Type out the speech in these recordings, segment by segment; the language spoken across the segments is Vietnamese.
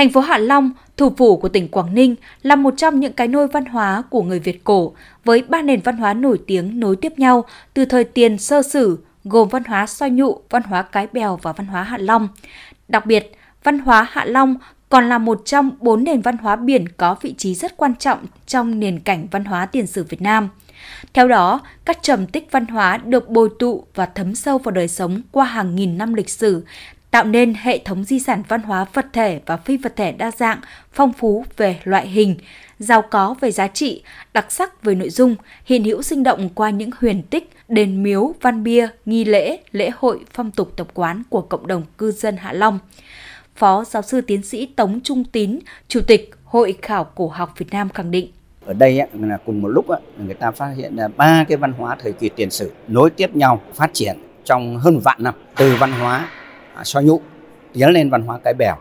Thành phố Hạ Long, thủ phủ của tỉnh Quảng Ninh, là một trong những cái nôi văn hóa của người Việt cổ, với ba nền văn hóa nổi tiếng nối tiếp nhau từ thời tiền sơ sử, gồm văn hóa soi nhụ, văn hóa cái bèo và văn hóa Hạ Long. Đặc biệt, văn hóa Hạ Long còn là một trong bốn nền văn hóa biển có vị trí rất quan trọng trong nền cảnh văn hóa tiền sử Việt Nam. Theo đó, các trầm tích văn hóa được bồi tụ và thấm sâu vào đời sống qua hàng nghìn năm lịch sử, tạo nên hệ thống di sản văn hóa vật thể và phi vật thể đa dạng, phong phú về loại hình, giàu có về giá trị, đặc sắc về nội dung, hiện hữu sinh động qua những huyền tích, đền miếu, văn bia, nghi lễ, lễ hội, phong tục tập quán của cộng đồng cư dân Hạ Long. Phó giáo sư tiến sĩ Tống Trung Tín, Chủ tịch Hội Khảo Cổ học Việt Nam khẳng định. Ở đây là cùng một lúc người ta phát hiện là ba cái văn hóa thời kỳ tiền sử nối tiếp nhau phát triển trong hơn vạn năm từ văn hóa so nhũ tiến lên văn hóa cái bèo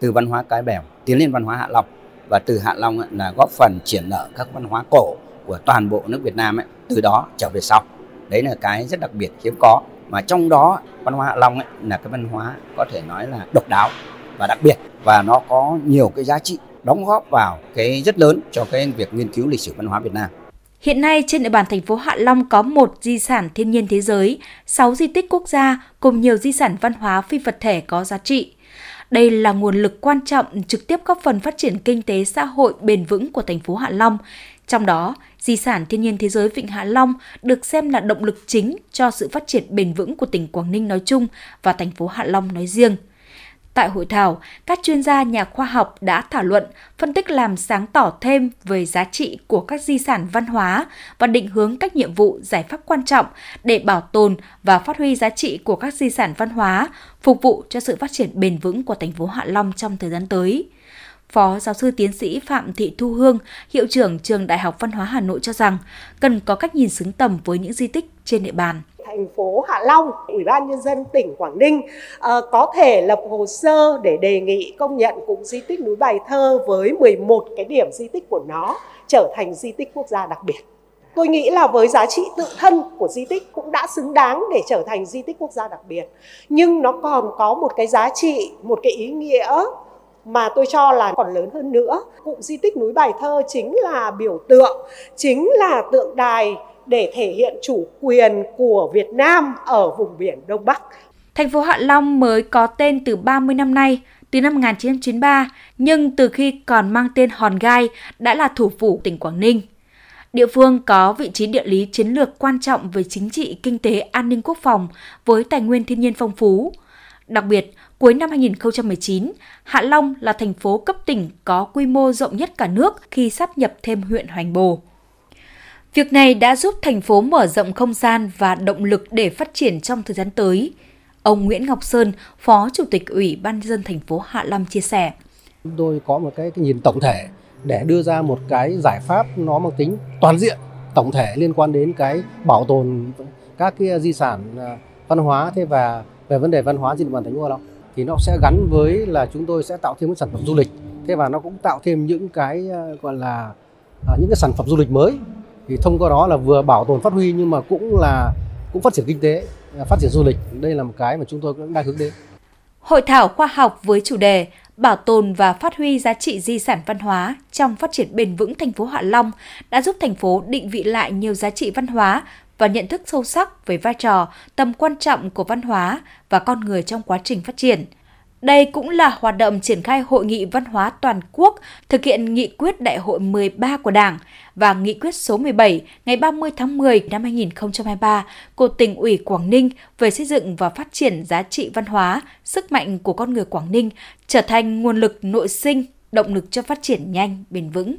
từ văn hóa cái bèo tiến lên văn hóa hạ long. Và từ hạ long là góp phần triển nở các văn hóa cổ của toàn bộ nước Việt Nam ấy, từ đó trở về sau. Đấy là cái rất đặc biệt hiếm có. Mà trong đó văn hóa hạ long ấy, là cái văn hóa có thể nói là độc đáo và đặc biệt. Và nó có nhiều cái giá trị đóng góp vào cái rất lớn cho cái việc nghiên cứu lịch sử văn hóa Việt Nam. Hiện nay trên địa bàn thành phố Hạ Long có một di sản thiên nhiên thế giới, 6 di tích quốc gia cùng nhiều di sản văn hóa phi vật thể có giá trị. Đây là nguồn lực quan trọng trực tiếp góp phần phát triển kinh tế xã hội bền vững của thành phố Hạ Long. Trong đó, di sản thiên nhiên thế giới Vịnh Hạ Long được xem là động lực chính cho sự phát triển bền vững của tỉnh Quảng Ninh nói chung và thành phố Hạ Long nói riêng. Tại hội thảo, các chuyên gia nhà khoa học đã thảo luận, phân tích làm sáng tỏ thêm về giá trị của các di sản văn hóa và định hướng các nhiệm vụ giải pháp quan trọng để bảo tồn và phát huy giá trị của các di sản văn hóa, phục vụ cho sự phát triển bền vững của thành phố Hạ Long trong thời gian tới. Phó giáo sư tiến sĩ Phạm Thị Thu Hương, hiệu trưởng trường Đại học Văn hóa Hà Nội cho rằng cần có cách nhìn xứng tầm với những di tích trên địa bàn thành phố Hạ Long, Ủy ban Nhân dân tỉnh Quảng Ninh ờ, có thể lập hồ sơ để đề nghị công nhận cụm di tích núi Bài Thơ với 11 cái điểm di tích của nó trở thành di tích quốc gia đặc biệt. Tôi nghĩ là với giá trị tự thân của di tích cũng đã xứng đáng để trở thành di tích quốc gia đặc biệt. Nhưng nó còn có một cái giá trị, một cái ý nghĩa mà tôi cho là còn lớn hơn nữa. Cụm di tích núi Bài Thơ chính là biểu tượng, chính là tượng đài để thể hiện chủ quyền của Việt Nam ở vùng biển Đông Bắc. Thành phố Hạ Long mới có tên từ 30 năm nay, từ năm 1993, nhưng từ khi còn mang tên Hòn Gai đã là thủ phủ tỉnh Quảng Ninh. Địa phương có vị trí địa lý chiến lược quan trọng về chính trị, kinh tế, an ninh quốc phòng với tài nguyên thiên nhiên phong phú. Đặc biệt, cuối năm 2019, Hạ Long là thành phố cấp tỉnh có quy mô rộng nhất cả nước khi sắp nhập thêm huyện Hoành Bồ. Việc này đã giúp thành phố mở rộng không gian và động lực để phát triển trong thời gian tới. Ông Nguyễn Ngọc Sơn, Phó Chủ tịch Ủy ban dân thành phố Hạ Long chia sẻ. Chúng tôi có một cái, cái nhìn tổng thể để đưa ra một cái giải pháp nó mang tính toàn diện, tổng thể liên quan đến cái bảo tồn các cái di sản à, văn hóa thế và về vấn đề văn hóa trên địa bàn thành phố Hạ Long thì nó sẽ gắn với là chúng tôi sẽ tạo thêm cái sản phẩm du lịch thế và nó cũng tạo thêm những cái à, gọi là à, những cái sản phẩm du lịch mới thì thông qua đó là vừa bảo tồn phát huy nhưng mà cũng là cũng phát triển kinh tế phát triển du lịch. Đây là một cái mà chúng tôi cũng đang hướng đến. Hội thảo khoa học với chủ đề Bảo tồn và phát huy giá trị di sản văn hóa trong phát triển bền vững thành phố Hạ Long đã giúp thành phố định vị lại nhiều giá trị văn hóa và nhận thức sâu sắc về vai trò, tầm quan trọng của văn hóa và con người trong quá trình phát triển – đây cũng là hoạt động triển khai Hội nghị Văn hóa Toàn quốc thực hiện nghị quyết Đại hội 13 của Đảng và nghị quyết số 17 ngày 30 tháng 10 năm 2023 của tỉnh ủy Quảng Ninh về xây dựng và phát triển giá trị văn hóa, sức mạnh của con người Quảng Ninh trở thành nguồn lực nội sinh, động lực cho phát triển nhanh, bền vững.